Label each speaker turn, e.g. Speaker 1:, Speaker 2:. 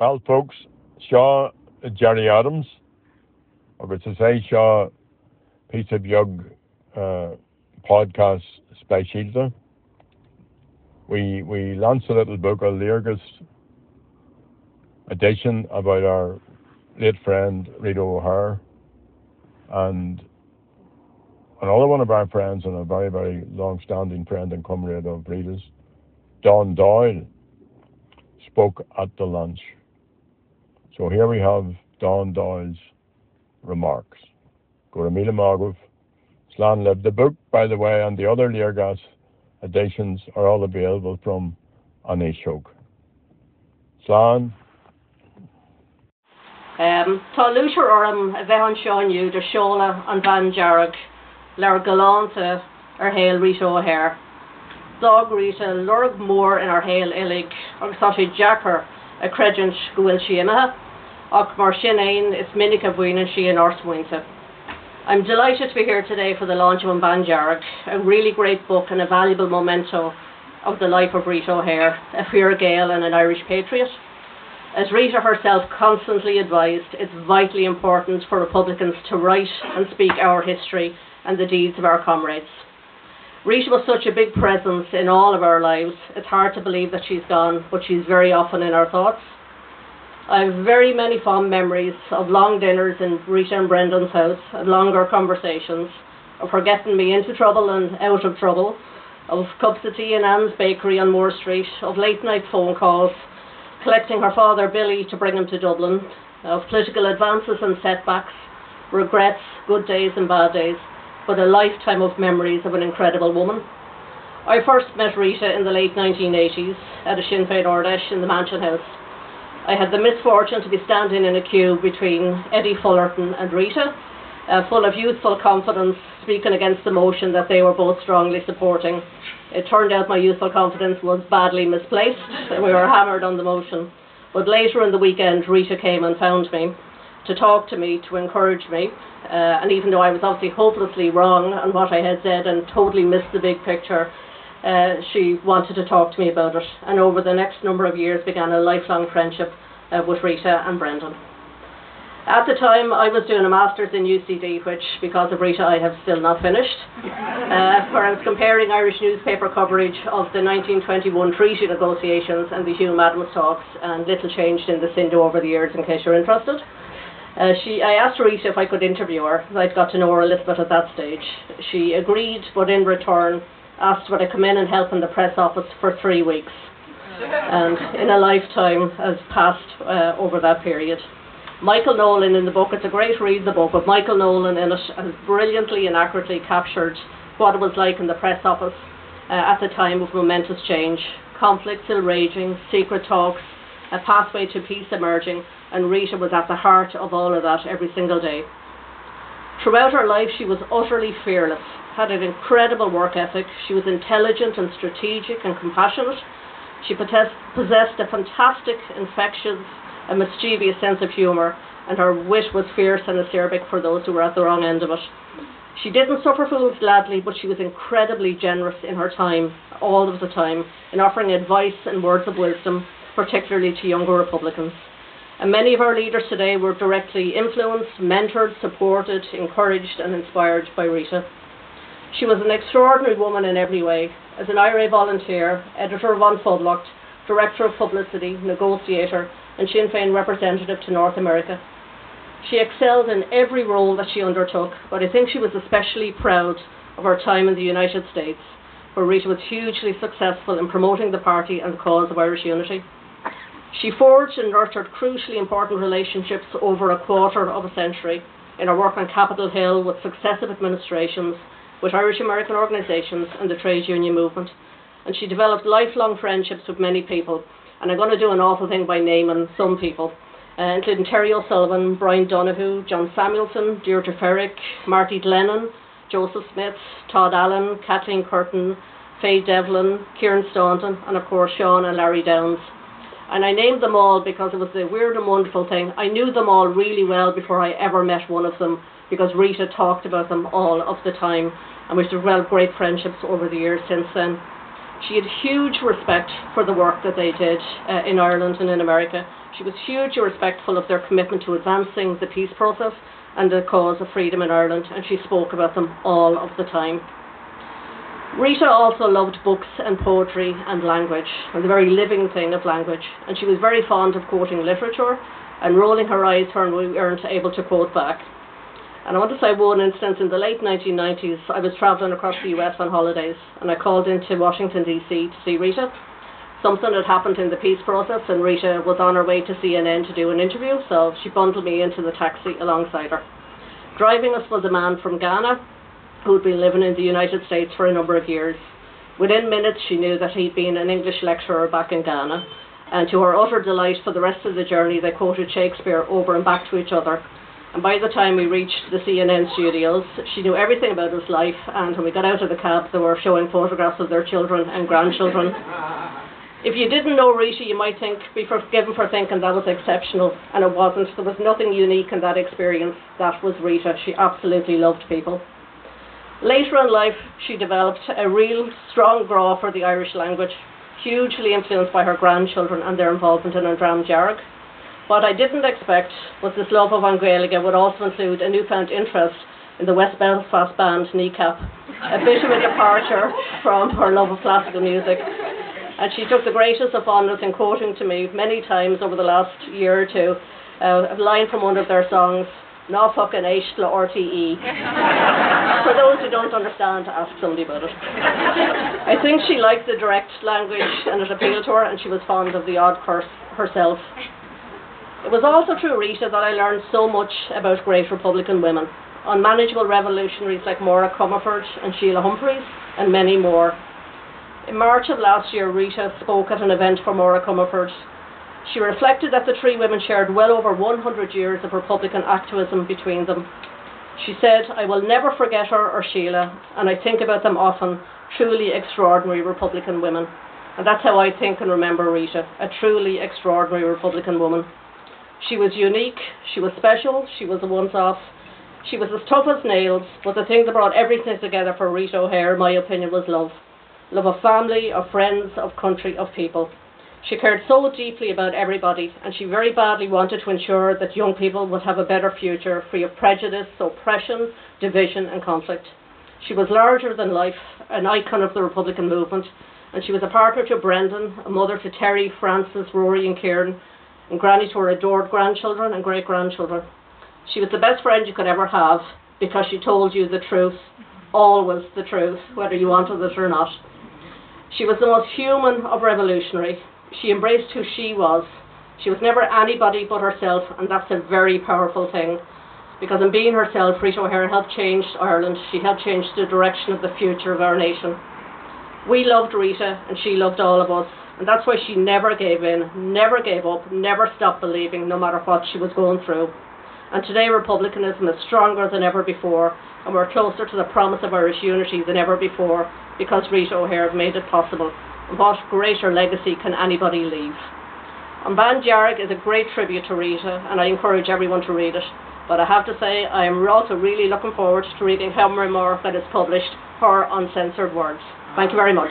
Speaker 1: Well, folks, seo Gerry Adams agus is é seo piece of yog uh, podcast specialta. We we launched a little book, a Léargas edition about our late friend Rita O'Hare and another one of our friends and a very, very long standing friend and comrade of Rita's, Dawn Doyle, spoke at the lunch. So here we have Dawn Doyle's remarks. Goramila Magov, Slan Liv. The book, by the way, and the other Léargas editions are all available from Anishog. Slan.
Speaker 2: Um, tá lúir orm a bheith an seáinniu de seola an van jarreg lear galánta ar héal rí óhéir. Dog rita lurg mór in ar héal ilig agus tá sé Jackar a credint gohfuil si I'm delighted to be here today for the launch of Bhean Dearg, a really great book and a valuable memento of the life of Rita O'Hare, a Fira Gael and an Irish patriot. As Rita herself constantly advised, it's vitally important for Republicans to write and speak our history and the deeds of our comrades. Rita was such a big presence in all of our lives. It's hard to believe that she's gone, but she's very often in our thoughts. I have very many fond memories of long dinners in Rita and Brendan's house, longer conversations, of her getting me into trouble and out of trouble, of cups of tea in Anne's bakery on Moore Street, of late night phone calls, collecting her father Billy to bring him to Dublin, of political advances and setbacks, regrets, good days and bad days, but a lifetime of memories of an incredible woman. I first met Rita in the late 1980s at a Sinn Féin Ard Fheis in the Mansion House. I had the misfortune to be standing in a queue between Eddie Fullerton and Rita, uh, full of youthful confidence, speaking against the motion that they were both strongly supporting. It turned out my youthful confidence was badly misplaced, and we were hammered on the motion. But later in the weekend, Rita came and found me to talk to me, to encourage me. Uh, and even though I was obviously hopelessly wrong on what I had said and totally missed the big picture, uh, she wanted to talk to me about it. And over the next number of years, began a lifelong friendship uh, with Rita and Brendan. At the time, I was doing a master's in UCD, which, because of Rita, I have still not finished, uh, where I was comparing Irish newspaper coverage of the 1921 treaty negotiations and the Hume Adams talks, and little changed in the Sindo over the years, in case you're interested. Uh, she, I asked Rita if I could interview her. I'd got to know her a little bit at that stage. She agreed, but in return asked would I come in and help in the press office for three weeks. And in a lifetime has passed uh, over that period. Michael Nolan in the book, it's a great read, the book, but Michael Nolan in it has brilliantly and accurately captured what it was like in the press office uh, at the time of momentous change. Conflict still raging, secret talks, a pathway to peace emerging, and Rita was at the heart of all of that every single day. Throughout her life, she was utterly fearless, had an incredible work ethic, she was intelligent and strategic and compassionate. She possessed a fantastic, infectious, and mischievous sense of humour, and her wit was fierce and acerbic for those who were at the wrong end of it. She didn't suffer fools gladly, but she was incredibly generous in her time, all of the time, in offering advice and words of wisdom, particularly to younger Republicans. And many of our leaders today were directly influenced, mentored, supported, encouraged, and inspired by Rita. She was an extraordinary woman in every way. As an IRA volunteer, editor of An Phoblacht, director of publicity, negotiator, and Sinn Féin representative to North America. She excelled in every role that she undertook, but I think she was especially proud of her time in the United States, where Rita was hugely successful in promoting the party and the cause of Irish unity. She forged and nurtured crucially important relationships over a quarter of a century in her work on Capitol Hill with successive administrations, with Irish American organisations and the trade union movement. And she developed lifelong friendships with many people. And I'm going to do an awful thing by naming some people, uh, including Terry O'Sullivan, Brian Donahue, John Samuelsen, Deirdre Ferrick, Marty Glennon, Joseph Smith, Todd Allen, Kathleen Curtin, Faye Devlin, Kieran Staunton, and of course Sean and Larry Downs. And I named them all because it was a weird and wonderful thing. I knew them all really well before I ever met one of them because Rita talked about them all of the time and we've developed great friendships over the years since then. She had huge respect for the work that they did uh, in Ireland and in America. She was hugely respectful of their commitment to advancing the peace process and the cause of freedom in Ireland, and she spoke about them all of the time. Rita also loved books and poetry and language, and the very living thing of language, and she was very fond of quoting literature and rolling her eyes when we weren't able to quote back. And I want to say one instance in the late 1990s, I was travelling across the US on holidays, and I called into Washington DC to see Rita. Something had happened in the peace process, and Rita was on her way to CNN to do an interview, so she bundled me into the taxi alongside her. Driving us was a man from Ghana who'd been living in the United States for a number of years. Within minutes, she knew that he'd been an English lecturer back in Ghana, and to her utter delight, for the rest of the journey, they quoted Shakespeare over and back to each other. And by the time we reached the CNN studios, she knew everything about his life. And when we got out of the cab, they were showing photographs of their children and grandchildren. If you didn't know Rita, you might think be forgiven for thinking that was exceptional, and it wasn't. There was nothing unique in that experience. That was Rita. She absolutely loved people. Later in life, she developed a real strong draw for the Irish language, hugely influenced by her grandchildren and their involvement in An Dream What I didn't expect was this love of An Gaeilge would also include a newfound interest in the West Belfast band Kneecap, a bit of a departure from her love of classical music. And she took the greatest of honours in quoting to me many times over the last year or two uh, a line from one of their songs, no fucking Aishtla RTE. For those who don't understand, ask somebody about it. I think she liked the direct language and it appealed to her, and she was fond of the odd curse herself. It was also through Rita that I learned so much about great Republican women, unmanageable revolutionaries like Maura Comerford and Sheila Humphreys, and many more. In March of last year, Rita spoke at an event for Maura Comerford she reflected that the three women shared well over 100 years of Republican activism between them. She said, I will never forget her or Sheila, and I think about them often, truly extraordinary Republican women. And that's how I think and remember Rita, a truly extraordinary Republican woman. She was unique, she was special, she was a once off. She was as tough as nails, but the thing that brought everything together for Rita O'Hare, in my opinion, was love. Love of family, of friends, of country, of people. She cared so deeply about everybody, and she very badly wanted to ensure that young people would have a better future free of prejudice, oppression, division, and conflict. She was larger than life, an icon of the Republican movement, and she was a partner to Brendan, a mother to Terry, Francis, Rory, and Kieran, and granny to her adored grandchildren and great grandchildren. She was the best friend you could ever have because she told you the truth, always the truth, whether you wanted it or not. She was the most human of revolutionary, she embraced who she was. She was never anybody but herself, and that's a very powerful thing. Because in being herself, Rita O'Hare helped change Ireland. She helped change the direction of the future of our nation. We loved Rita, and she loved all of us. And that's why she never gave in, never gave up, never stopped believing, no matter what she was going through. And today, Republicanism is stronger than ever before, and we're closer to the promise of Irish unity than ever before because Rita O'Hare made it possible what greater legacy can anybody leave? An Bhean Dearg is a great tribute to Rita, and I encourage everyone to read it. But I have to say, I am also really looking forward to reading how more that is published, her uncensored words. Thank you very much.